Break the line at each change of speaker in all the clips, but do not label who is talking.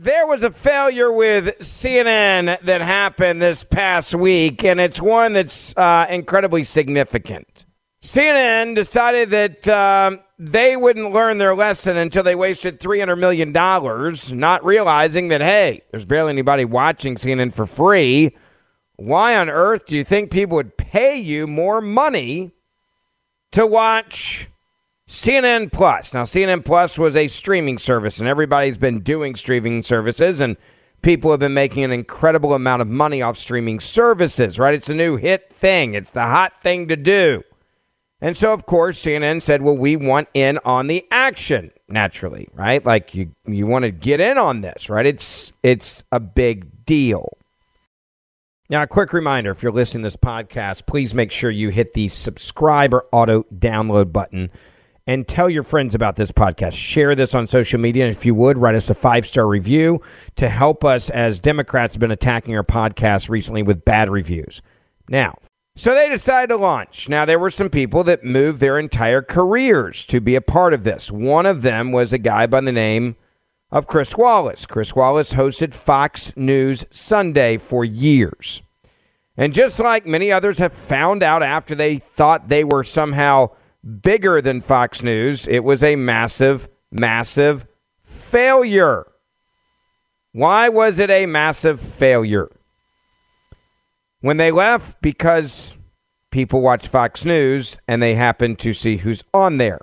there was a failure with CNN that happened this past week, and it's one that's uh, incredibly significant. CNN decided that um, they wouldn't learn their lesson until they wasted $300 million, not realizing that, hey, there's barely anybody watching CNN for free. Why on earth do you think people would pay you more money to watch CNN Plus. Now, CNN Plus was a streaming service, and everybody's been doing streaming services, and people have been making an incredible amount of money off streaming services, right? It's a new hit thing, it's the hot thing to do. And so, of course, CNN said, well, we want in on the action, naturally, right? Like you, you want to get in on this, right? It's, it's a big deal. Now, a quick reminder if you're listening to this podcast, please make sure you hit the subscribe or auto download button and tell your friends about this podcast. Share this on social media. And if you would, write us a five star review to help us as Democrats have been attacking our podcast recently with bad reviews. Now, so they decided to launch. Now, there were some people that moved their entire careers to be a part of this. One of them was a guy by the name of Chris Wallace. Chris Wallace hosted Fox News Sunday for years. And just like many others have found out after they thought they were somehow bigger than Fox News. It was a massive, massive failure. Why was it a massive failure? When they left, because people watch Fox News and they happen to see who's on there.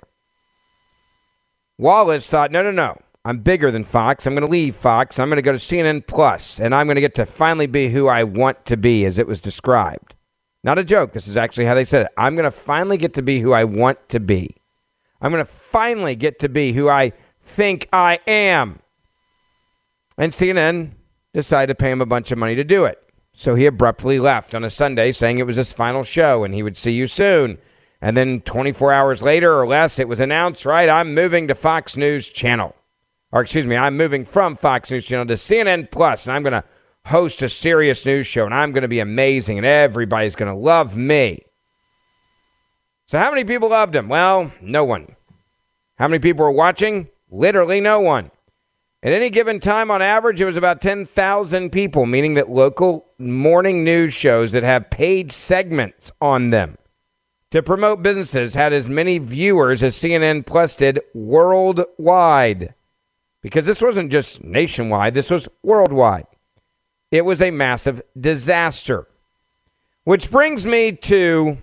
Wallace thought, no, no, no. I'm bigger than Fox. I'm going to leave Fox. I'm going to go to CNN Plus, and I'm going to get to finally be who I want to be, as it was described. Not a joke. This is actually how they said it. I'm going to finally get to be who I want to be. I'm going to finally get to be who I think I am. And CNN decided to pay him a bunch of money to do it. So he abruptly left on a Sunday saying it was his final show and he would see you soon. And then 24 hours later or less, it was announced, right, I'm moving to Fox News Channel. Or excuse me, I'm moving from Fox News Channel to CNN Plus, and I'm going to host a serious news show and I'm going to be amazing and everybody's going to love me. So, how many people loved him? Well, no one. How many people were watching? Literally no one. At any given time, on average, it was about 10,000 people, meaning that local morning news shows that have paid segments on them to promote businesses had as many viewers as CNN Plus did worldwide. Because this wasn't just nationwide, this was worldwide. It was a massive disaster. Which brings me to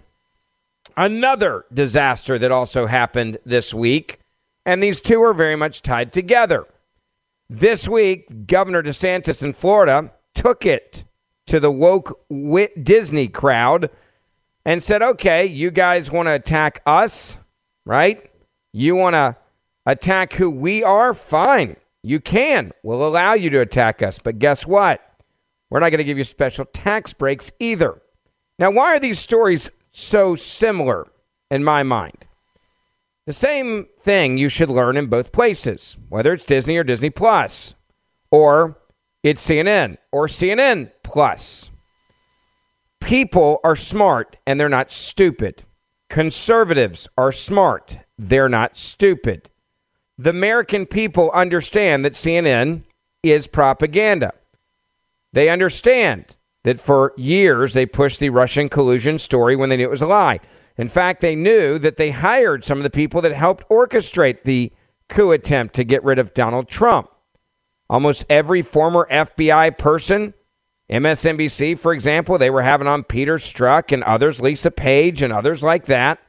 another disaster that also happened this week, and these two are very much tied together. This week, Governor DeSantis in Florida took it to the woke wit Disney crowd and said, okay, you guys want to attack us, right? You want to attack who we are? Fine. You can. We'll allow you to attack us. But guess what? We're not going to give you special tax breaks either. Now, why are these stories so similar in my mind? The same thing you should learn in both places, whether it's Disney or Disney Plus, or it's CNN or CNN Plus. People are smart and they're not stupid. Conservatives are smart, they're not stupid. The American people understand that CNN is propaganda. They understand that for years they pushed the Russian collusion story when they knew it was a lie. In fact, they knew that they hired some of the people that helped orchestrate the coup attempt to get rid of Donald Trump. Almost every former FBI person, MSNBC, for example, they were having on Peter Strzok and others, Lisa Page and others like that.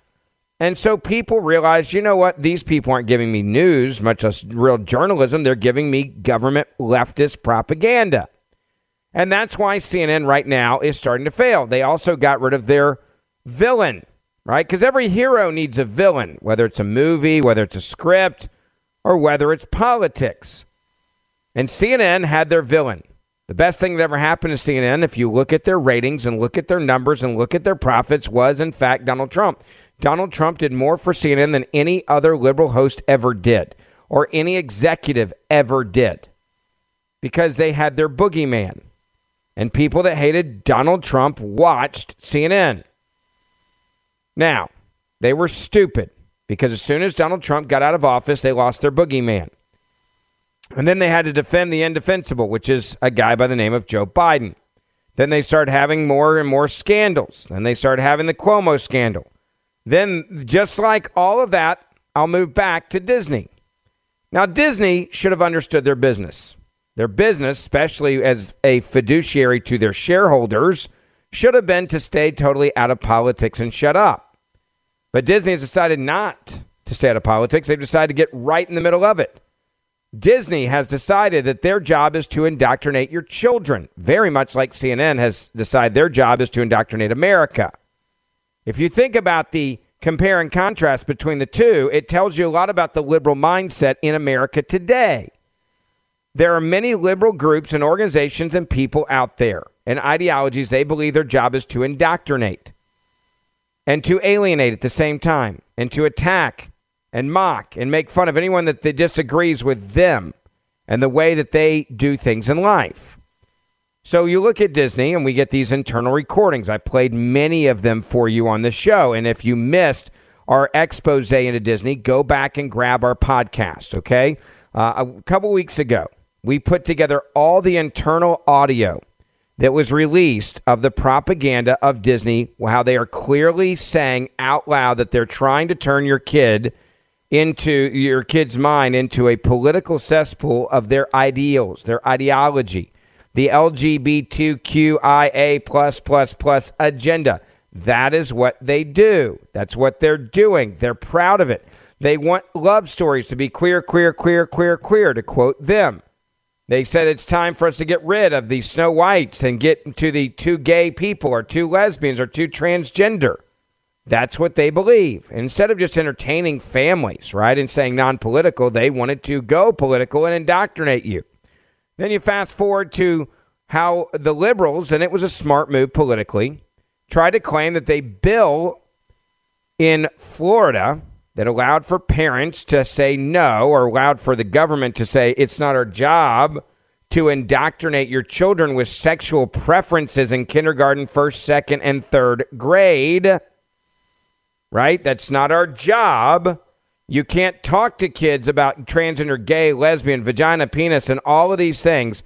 And so people realized, you know what? These people aren't giving me news, much less real journalism. They're giving me government leftist propaganda. And that's why CNN right now is starting to fail. They also got rid of their villain, right? Because every hero needs a villain, whether it's a movie, whether it's a script, or whether it's politics. And CNN had their villain. The best thing that ever happened to CNN, if you look at their ratings and look at their numbers and look at their profits, was in fact Donald Trump. Donald Trump did more for CNN than any other liberal host ever did, or any executive ever did, because they had their boogeyman. And people that hated Donald Trump watched CNN. Now, they were stupid because as soon as Donald Trump got out of office, they lost their boogeyman. And then they had to defend the indefensible, which is a guy by the name of Joe Biden. Then they started having more and more scandals. Then they started having the Cuomo scandal. Then, just like all of that, I'll move back to Disney. Now, Disney should have understood their business. Their business, especially as a fiduciary to their shareholders, should have been to stay totally out of politics and shut up. But Disney has decided not to stay out of politics. They've decided to get right in the middle of it. Disney has decided that their job is to indoctrinate your children, very much like CNN has decided their job is to indoctrinate America. If you think about the compare and contrast between the two, it tells you a lot about the liberal mindset in America today. There are many liberal groups and organizations and people out there and ideologies they believe their job is to indoctrinate and to alienate at the same time and to attack and mock and make fun of anyone that, disagrees with them and the way that they do things in life. So you look at Disney and we get these internal recordings. I played many of them for you on the show. And if you missed our expose into Disney, go back and grab our podcast, okay? Uh, a couple weeks ago, we put together all the internal audio that was released of the propaganda of Disney, how they are clearly saying out loud that they're trying to turn your kid into your kid's mind into a political cesspool of their ideals, their ideology, the LGBTQIA plus plus plus agenda. That is what they do. That's what they're doing. They're proud of it. They want love stories to be queer, queer, queer, queer, queer, to quote them. They said it's time for us to get rid of the Snow Whites and get to the two gay people or two lesbians or two transgender. That's what they believe. Instead of just entertaining families, right, and saying non political, they wanted to go political and indoctrinate you. Then you fast forward to how the liberals, and it was a smart move politically, tried to claim that they bill in Florida that allowed for parents to say no or allowed for the government to say it's not our job to indoctrinate your children with sexual preferences in kindergarten, first, second, and third grade. Right? That's not our job You can't talk to kids about transgender, gay, lesbian, vagina, penis, and all of these things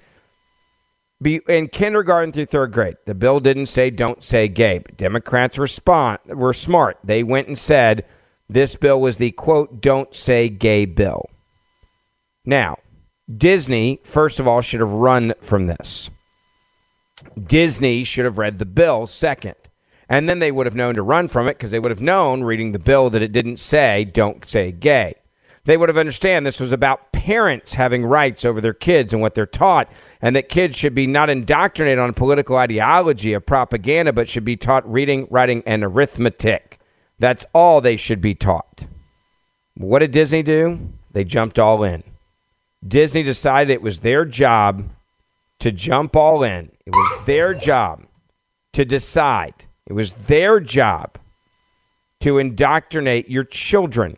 be in kindergarten through third grade. The bill didn't say don't say gay, but Democrats respond were smart. They went and said this bill was the quote don't say gay bill. Now, Disney, first of all, should have run from this. Disney should have read the bill second. And then they would have known to run from it because they would have known reading the bill that it didn't say don't say gay. They would have understand this was about parents having rights over their kids and what they're taught and that kids should be not indoctrinated on political ideology or propaganda but should be taught reading, writing and arithmetic. That's all they should be taught. What did Disney do? They jumped all in. Disney decided it was their job to jump all in. It was their job to decide. It was their job to indoctrinate your children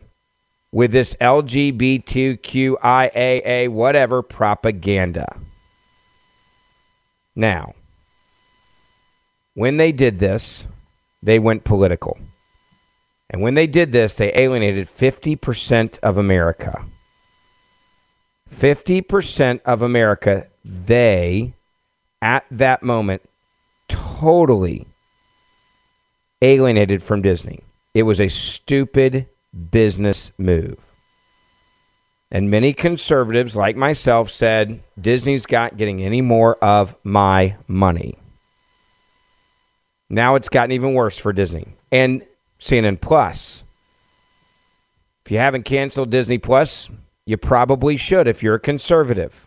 with this LGBTQIAA whatever propaganda. Now, when they did this, they went political. And when they did this, they alienated 50% of America. 50% of America, they, at that moment, totally alienated from Disney. It was a stupid business move. And many conservatives, like myself, said Disney's got getting any more of my money. Now it's gotten even worse for Disney and CNN Plus. If you haven't canceled Disney Plus, you probably should if you're a conservative.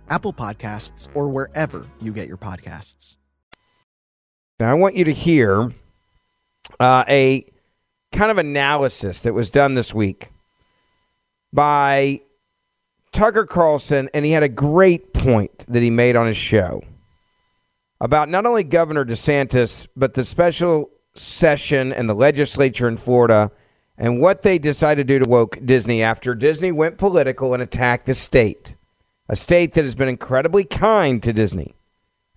Apple Podcasts, or wherever you get your podcasts.
Now, I want you to hear uh, a kind of analysis that was done this week by Tucker Carlson, and he had a great point that he made on his show about not only Governor DeSantis, but the special session and the legislature in Florida and what they decided to do to woke Disney after Disney went political and attacked the state. A state that has been incredibly kind to Disney.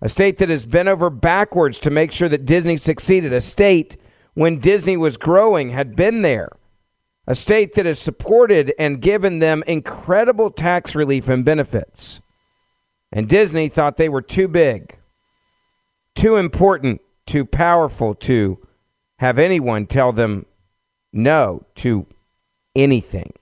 A state that has bent over backwards to make sure that Disney succeeded. A state when Disney was growing had been there. A state that has supported and given them incredible tax relief and benefits. And Disney thought they were too big, too important, too powerful to have anyone tell them no to anything.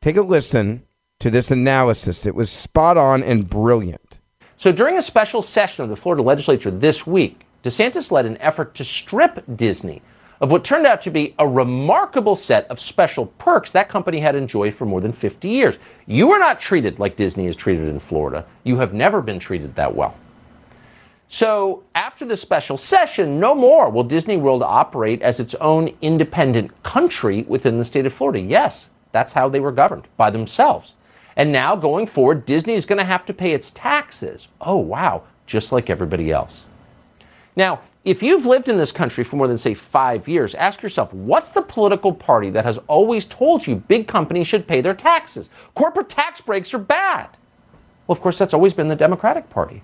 Take a listen to this analysis. It was spot on and brilliant.
So, during a special session of the Florida legislature this week, DeSantis led an effort to strip Disney of what turned out to be a remarkable set of special perks that company had enjoyed for more than 50 years. You are not treated like Disney is treated in Florida. You have never been treated that well. So, after the special session, no more will Disney World operate as its own independent country within the state of Florida. Yes, that's how they were governed by themselves. And now, going forward, Disney is going to have to pay its taxes. Oh, wow, just like everybody else. Now, if you've lived in this country for more than, say, five years, ask yourself what's the political party that has always told you big companies should pay their taxes? Corporate tax breaks are bad. Well, of course, that's always been the Democratic Party.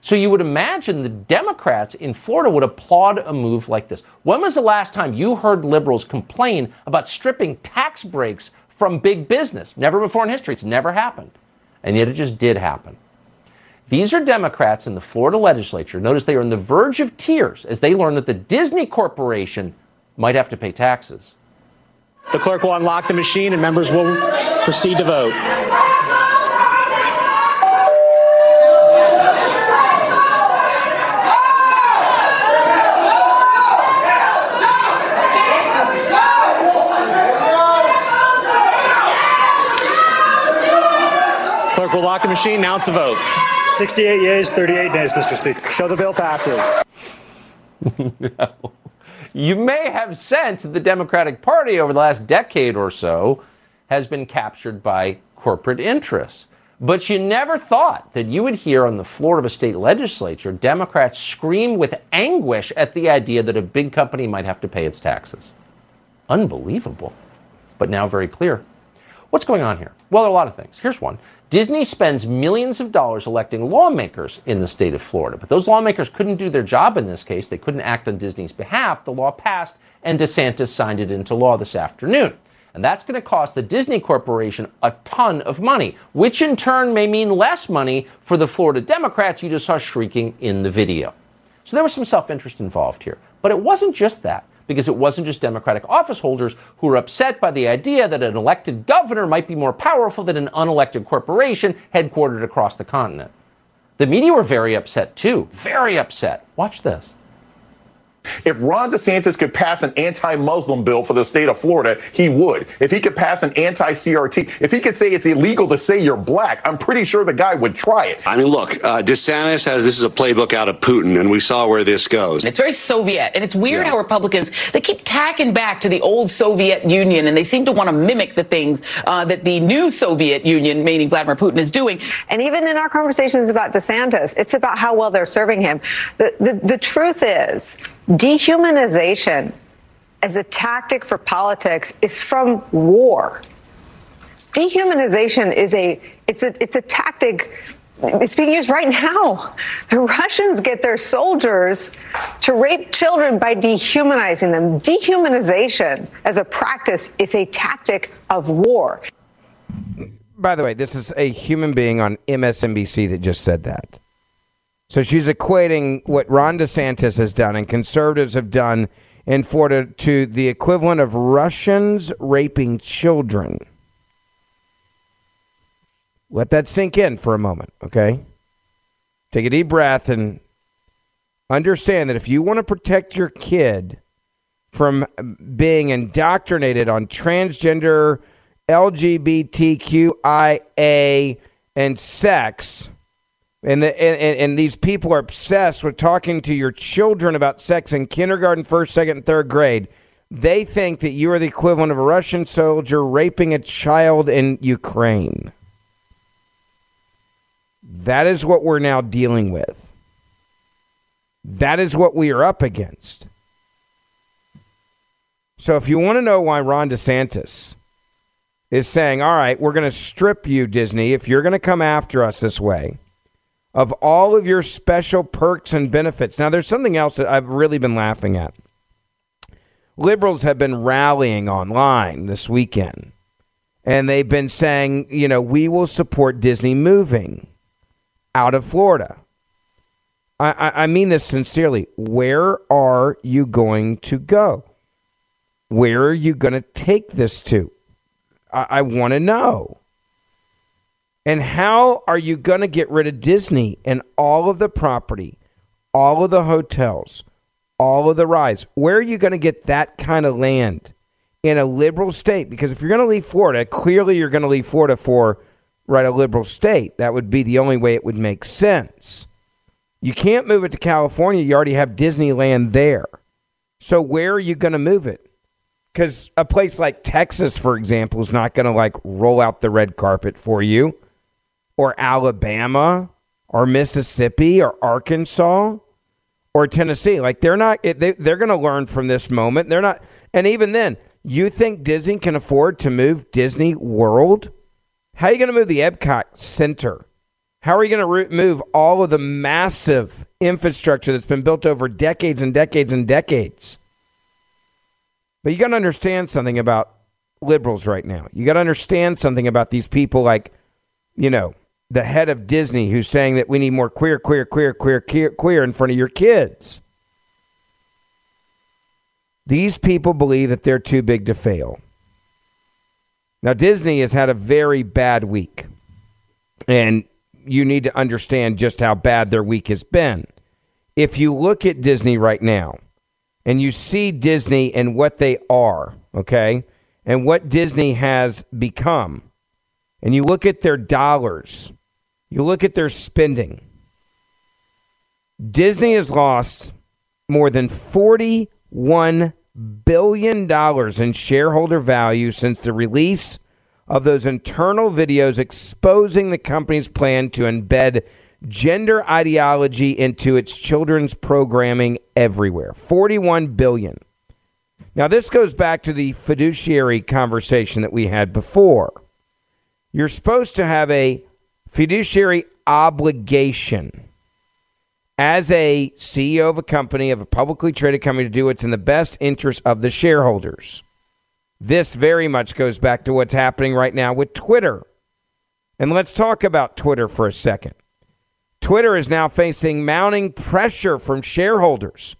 So you would imagine the Democrats in Florida would applaud a move like this. When was the last time you heard liberals complain about stripping tax breaks from big business? Never before in history. It's never happened. And yet it just did happen. These are Democrats in the Florida legislature. Notice they are on the verge of tears as they learn that the Disney Corporation might have to pay taxes.
The clerk will unlock the machine and members will proceed to vote. Will lock the machine. Announce the vote.
68 yeas, 38 nays, Mr. Speaker.
Show the bill passes.
no. You may have sensed that the Democratic Party over the last decade or so has been captured by corporate interests. But you never thought that you would hear on the floor of a state legislature Democrats scream with anguish at the idea that a big company might have to pay its taxes. Unbelievable. But now very clear. What's going on here? Well, there are a lot of things. Here's one. Disney spends millions of dollars electing lawmakers in the state of Florida, but those lawmakers couldn't do their job in this case. They couldn't act on Disney's behalf. The law passed, and DeSantis signed it into law this afternoon. And that's going to cost the Disney Corporation a ton of money, which in turn may mean less money for the Florida Democrats you just saw shrieking in the video. So there was some self interest involved here. But it wasn't just that because it wasn't just Democratic office holders who were upset by the idea that an elected governor might be more powerful than an unelected corporation headquartered across the continent. The media were very upset too, very upset. Watch this.
If Ron DeSantis could pass an anti-Muslim bill for the state of Florida, he would. If he could pass an anti-CRT, if he could say it's illegal to say you're black, I'm pretty sure the guy would try it.
I mean, look, uh, DeSantis has this is a playbook out of Putin, and we saw where this goes.
It's very Soviet, and it's weird yeah. how Republicans they keep tacking back to the old Soviet Union, and they seem to want to mimic the things uh, that the new Soviet Union, meaning Vladimir Putin, is doing.
And even in our conversations about DeSantis, it's about how well they're serving him. The the, the truth is Dehumanization as a tactic for politics is from war. Dehumanization is a it's a it's a tactic it's being used right now. The Russians get their soldiers to rape children by dehumanizing them. Dehumanization as a practice is a tactic of war.
By the way, this is a human being on MSNBC that just said that. So she's equating what Ron DeSantis has done and conservatives have done in Florida to the equivalent of Russians raping children. Let that sink in for a moment, okay? Take a deep breath and understand that if you want to protect your kid from being indoctrinated on transgender, LGBTQIA, and sex, and, the, and, and these people are obsessed with talking to your children about sex in kindergarten, first, second, and third grade. They think that you are the equivalent of a Russian soldier raping a child in Ukraine. That is what we're now dealing with. That is what we are up against. So if you want to know why Ron DeSantis is saying, all right, we're going to strip you, Disney, if you're going to come after us this way, of all of your special perks and benefits. Now, there's something else that I've really been laughing at. Liberals have been rallying online this weekend, and they've been saying, you know, we will support Disney moving out of Florida. I, I, I mean this sincerely. Where are you going to go? Where are you going to take this to? I, I want to know. And how are you going to get rid of Disney and all of the property, all of the hotels, all of the rides? Where are you going to get that kind of land in a liberal state? Because if you're going to leave Florida, clearly you're going to leave Florida for right a liberal state. That would be the only way it would make sense. You can't move it to California. You already have Disneyland there. So where are you going to move it? Because a place like Texas, for example, is not going to like roll out the red carpet for you or Alabama or Mississippi or Arkansas or Tennessee. Like they're not they they're going to learn from this moment. They're not and even then, you think Disney can afford to move Disney World? How are you going to move the Epcot Center? How are you going to move all of the massive infrastructure that's been built over decades and decades and decades? But you got to understand something about liberals right now. You got to understand something about these people like, you know, the head of Disney who's saying that we need more queer, queer, queer, queer, queer, queer in front of your kids. These people believe that they're too big to fail. Now, Disney has had a very bad week, and you need to understand just how bad their week has been. If you look at Disney right now and you see Disney and what they are, okay, and what Disney has become, and you look at their dollars, you look at their spending, Disney has lost more than $41 billion in shareholder value since the release of those internal videos exposing the company's plan to embed gender ideology into its children's programming everywhere. 41 billion. Now this goes back to the fiduciary conversation that we had before. You're supposed to have a fiduciary obligation as a CEO of a company, of a publicly traded company, to do what's in the best interest of the shareholders. This very much goes back to what's happening right now with Twitter. And let's talk about Twitter for a second. Twitter is now facing mounting pressure from shareholders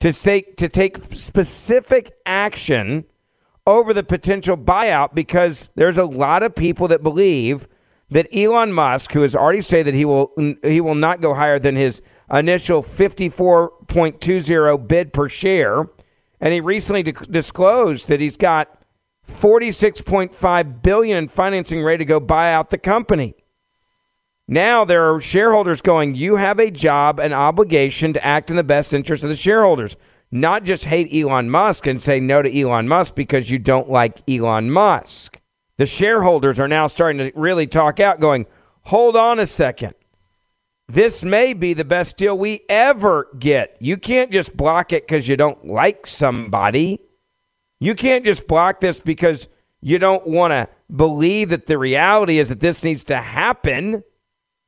to take, to take specific action over the potential buyout because there's a lot of people that believe that Elon Musk, who has already said that he will he will not go higher than his initial 54.20 bid per share, and he recently di- disclosed that he's got 46.5 billion in financing ready to go buy out the company. Now there are shareholders going, you have a job, an obligation to act in the best interest of the shareholders, not just hate Elon Musk and say no to Elon Musk because you don't like Elon Musk. The shareholders are now starting to really talk out, going, hold on a second. This may be the best deal we ever get. You can't just block it because you don't like somebody. You can't just block this because you don't want to believe that the reality is that this needs to happen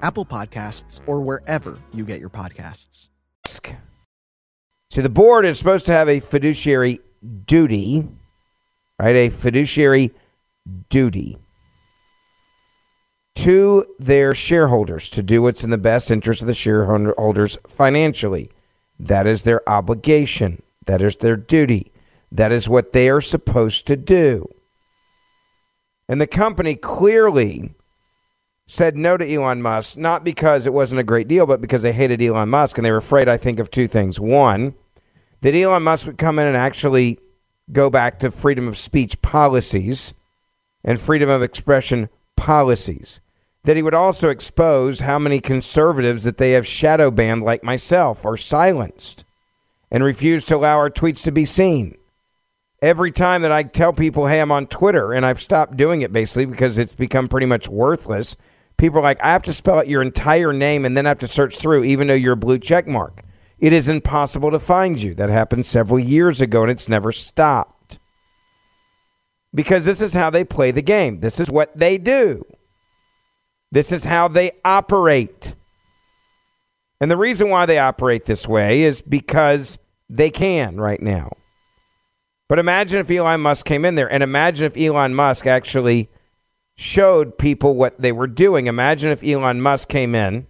Apple Podcasts, or wherever you get your podcasts.
So the board is supposed to have a fiduciary duty, right? A fiduciary duty to their shareholders to do what's in the best interest of the shareholders financially. That is their obligation. That is their duty. That is what they are supposed to do. And the company clearly said no to Elon Musk, not because it wasn't a great deal, but because they hated Elon Musk. And they were afraid, I think, of two things. One, that Elon Musk would come in and actually go back to freedom of speech policies and freedom of expression policies. That he would also expose how many conservatives that they have shadow banned, like myself, are silenced and refuse to allow our tweets to be seen every time that I tell people, hey, I'm on Twitter, and I've stopped doing it basically because it's become pretty much worthless. People are like, I have to spell out your entire name and then I have to search through, even though you're a blue check mark. It is impossible to find you. That happened several years ago and it's never stopped. Because this is how they play the game. This is what they do. This is how they operate. And the reason why they operate this way is because they can right now. But imagine if Elon Musk came in there and imagine if Elon Musk actually showed people what they were doing. Imagine if Elon Musk came in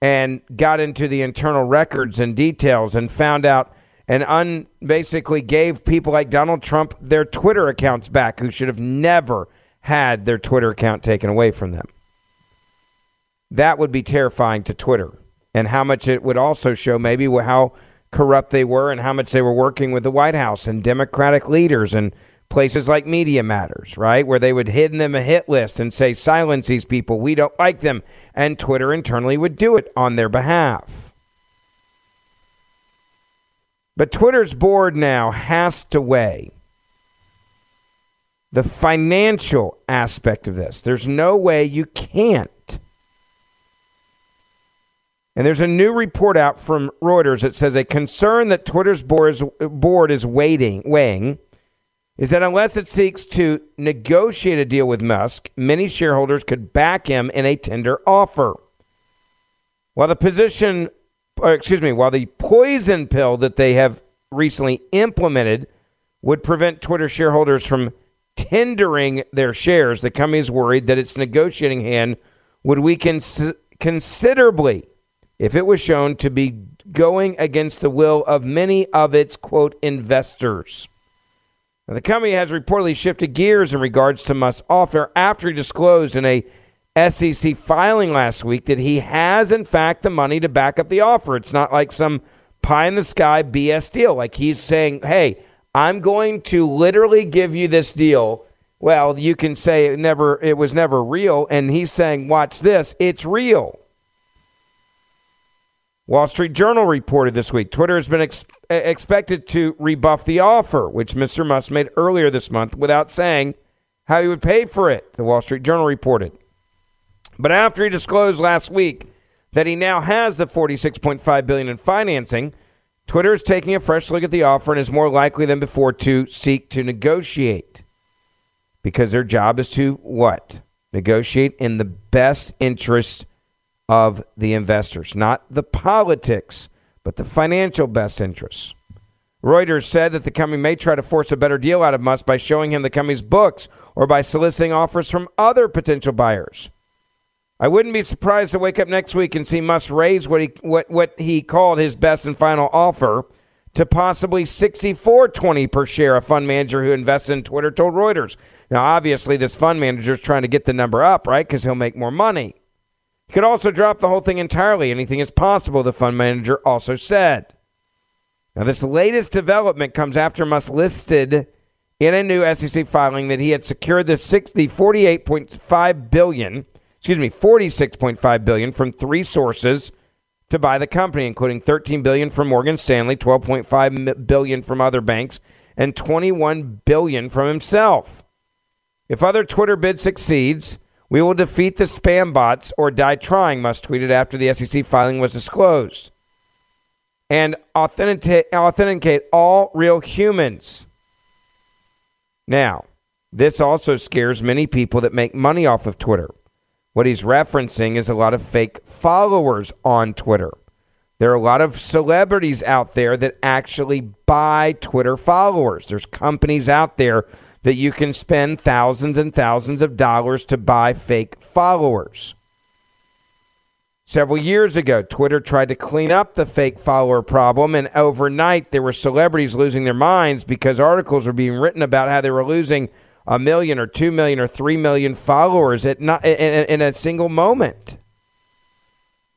and got into the internal records and details and found out and un- basically gave people like Donald Trump their Twitter accounts back who should have never had their Twitter account taken away from them. That would be terrifying to Twitter and how much it would also show maybe how corrupt they were and how much they were working with the White House and Democratic leaders and places like Media Matters, right? Where they would hit them a hit list and say, silence these people, we don't like them. And Twitter internally would do it on their behalf. But Twitter's board now has to weigh the financial aspect of this. There's no way you can't and there's a new report out from Reuters that says a concern that Twitter's board is waiting, weighing is that unless it seeks to negotiate a deal with Musk, many shareholders could back him in a tender offer. While the position, excuse me, while the poison pill that they have recently implemented would prevent Twitter shareholders from tendering their shares, the company is worried that its negotiating hand would weaken considerably if it was shown to be going against the will of many of its, quote, investors. Now, the company has reportedly shifted gears in regards to Musk's offer after he disclosed in a SEC filing last week that he has, in fact, the money to back up the offer. It's not like some pie in the sky BS deal. Like he's saying, hey, I'm going to literally give you this deal. Well, you can say it never it was never real and he's saying, "Watch this, it's real." Wall Street Journal reported this week Twitter has been expected to rebuff the offer, which Mr. Musk made earlier this month without saying how he would pay for it, the Wall Street Journal reported. But after he disclosed last week that he now has the 46.5 billion in financing, Twitter is taking a fresh look at the offer and is more likely than before to seek to negotiate. Because their job is to what? Negotiate in the best interest of the investors, not the politics, but the financial best interests. Reuters said that the company may try to force a better deal out of Musk by showing him the company's books or by soliciting offers from other potential buyers. I wouldn't be surprised to wake up next week and see Musk raise what he what, what he called his best and final offer to possibly 64.20 per share. A fund manager who invested in Twitter told Reuters. Now, obviously, this fund manager is trying to get the number up, right? Because he'll make more money. He could also drop the whole thing entirely. Anything is possible, the fund manager also said. Now, this latest development comes after Musk listed in a new SEC filing that he had secured the 60, 48.5 billion, excuse me, 46.5 billion from three sources to buy the company, including 13 billion from Morgan Stanley, 12.5 billion from other banks, and 21 billion from himself. If other Twitter bid succeeds, we will defeat the spam bots or die trying, Musk tweeted after the SEC filing was disclosed. And authenticate, authenticate all real humans. Now, this also scares many people that make money off of Twitter. What he's referencing is a lot of fake followers on Twitter. There are a lot of celebrities out there that actually buy Twitter followers. There's companies out there that you can spend thousands and thousands of dollars to buy fake followers. Several years ago, Twitter tried to clean up the fake follower problem, and overnight there were celebrities losing their minds because articles were being written about how they were losing a million or two million or three million followers at not in, in a single moment.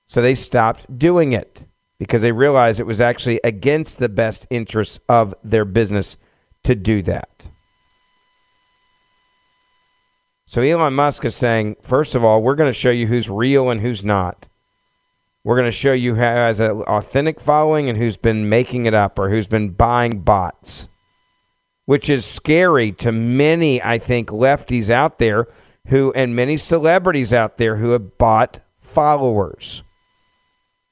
So they stopped doing it because they realized it was actually against the best interests of their business to do that. So Elon Musk is saying, first of all, we're going to show you who's real and who's not. We're going to show you who has an authentic following and who's been making it up or who's been buying bots, which is scary to many, I think, lefties out there who, and many celebrities out there who have bought followers.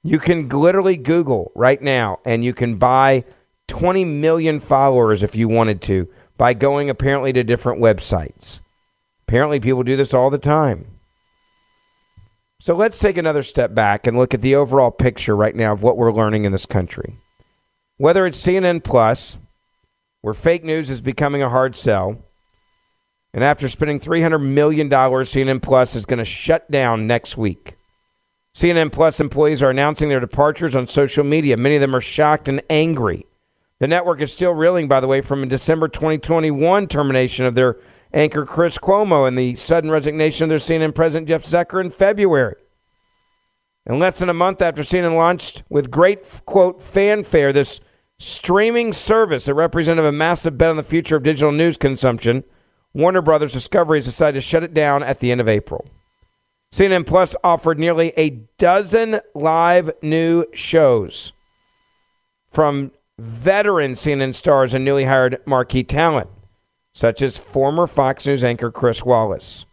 You can literally Google right now and you can buy 20 million followers if you wanted to by going apparently to different websites. Apparently, people do this all the time. So let's take another step back and look at the overall picture right now of what we're learning in this country. Whether it's CNN Plus, where fake news is becoming a hard sell, and after spending $300 million, CNN Plus is going to shut down next week. CNN Plus employees are announcing their departures on social media. Many of them are shocked and angry. The network is still reeling, by the way, from a December 2021 termination of their anchor Chris Cuomo and the sudden resignation of their CNN president Jeff Zucker in February. And less than a month after CNN launched with great, quote, fanfare, this streaming service that represented a massive bet on the future of digital news consumption, Warner Brothers Discovery has decided to shut it down at the end of April. CNN Plus offered nearly a dozen live new shows from veteran CNN stars and newly hired marquee talent such as former Fox News anchor Chris Wallace.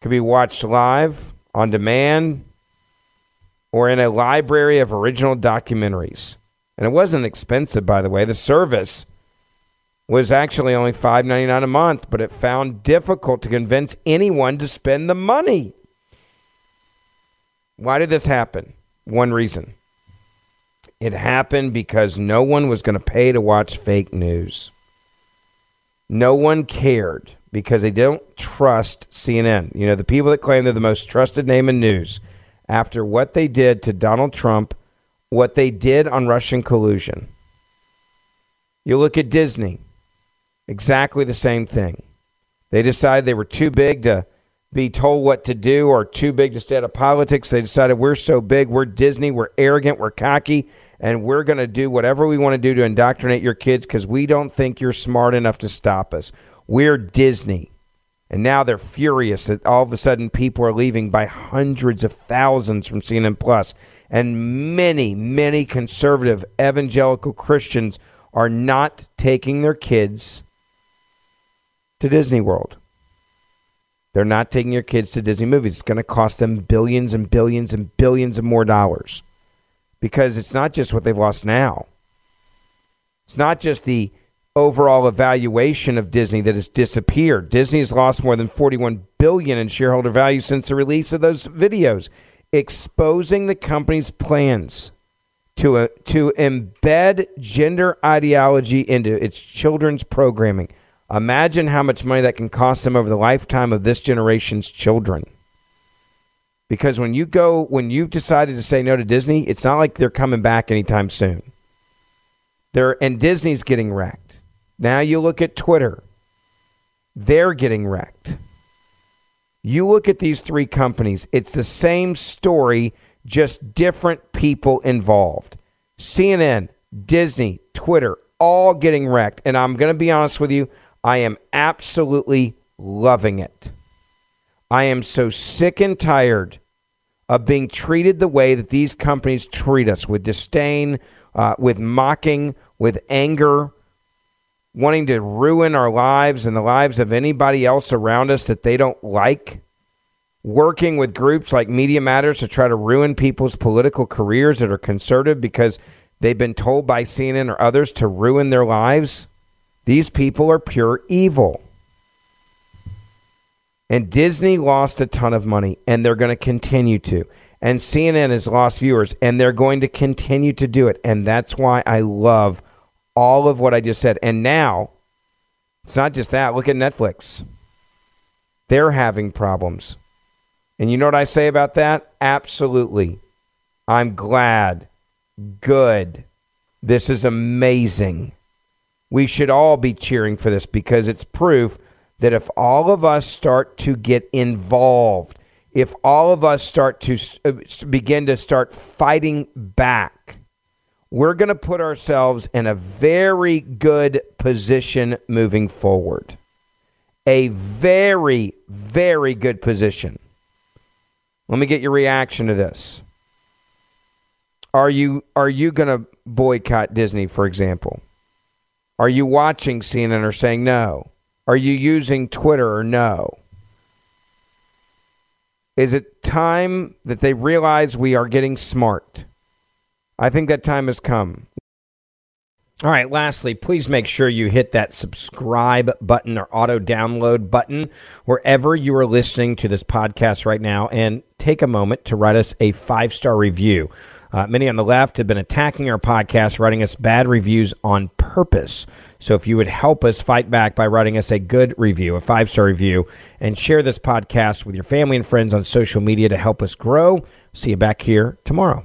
Could be watched live, on demand, or in a library of original documentaries. And it wasn't expensive, by the way. The service was actually only $5.99 a month, but it found difficult to convince anyone to spend the money. Why did this happen? One reason it happened because no one was going to pay to watch fake news. No one cared because they don't trust CNN. You know, the people that claim they're the most trusted name in news after what they did to Donald Trump, what they did on Russian collusion. You look at Disney, exactly the same thing. They decided they were too big to be told what to do or too big to stay out of politics. They decided we're so big, we're Disney, we're arrogant, we're cocky, and we're going to do whatever we want to do to indoctrinate your kids because we don't think you're smart enough to stop us. We're Disney. And now they're furious that all of a sudden people are leaving by hundreds of thousands from CNN Plus. And many, many conservative evangelical Christians are not taking their kids to Disney World. They're not taking your kids to Disney movies. It's going to cost them billions and billions and billions of more dollars because it's not just what they've lost now. It's not just the overall evaluation of Disney that has disappeared. Disney has lost more than 41 billion in shareholder value since the release of those videos, exposing the company's plans to uh, to embed gender ideology into its children's programming. Imagine how much money that can cost them over the lifetime of this generation's children. Because when you go, when you've decided to say no to Disney, it's not like they're coming back anytime soon. They're, and Disney's getting wrecked. Now you look at Twitter, they're getting wrecked. You look at these three companies, it's the same story, just different people involved. CNN, Disney, Twitter, all getting wrecked. And I'm going to be honest with you, I am absolutely loving it. I am so sick and tired of being treated the way that these companies treat us with disdain, uh, with mocking, with anger, wanting to ruin our lives and the lives of anybody else around us that they don't like. Working with groups like Media Matters to try to ruin people's political careers that are conservative because they've been told by CNN or others to ruin their lives. These people are pure evil. And Disney lost a ton of money, and they're going to continue to. And CNN has lost viewers, and they're going to continue to do it. And that's why I love all of what I just said. And now, it's not just that. Look at Netflix. They're having problems. And you know what I say about that? Absolutely. I'm glad. Good. This is amazing. We should all be cheering for this because it's proof that if all of us start to get involved, if all of us start to uh, begin to start fighting back, we're going to put ourselves in a very good position moving forward. A very, very good position. Let me get your reaction to this. Are you are you going to boycott Disney, for example? Are you watching CNN or saying no? Are you using Twitter or no? Is it time that they realize we are getting smart? I think that time has come. All right, lastly, please make sure you hit that subscribe button or auto download button wherever you are listening to this podcast right now and take a moment to write us a five star review. Uh, many on the left have been attacking our podcast, writing us bad reviews on purpose. So if you would help us fight back by writing us a good review, a five star review, and share this podcast with your family and friends on social media to help us grow. See you back here tomorrow.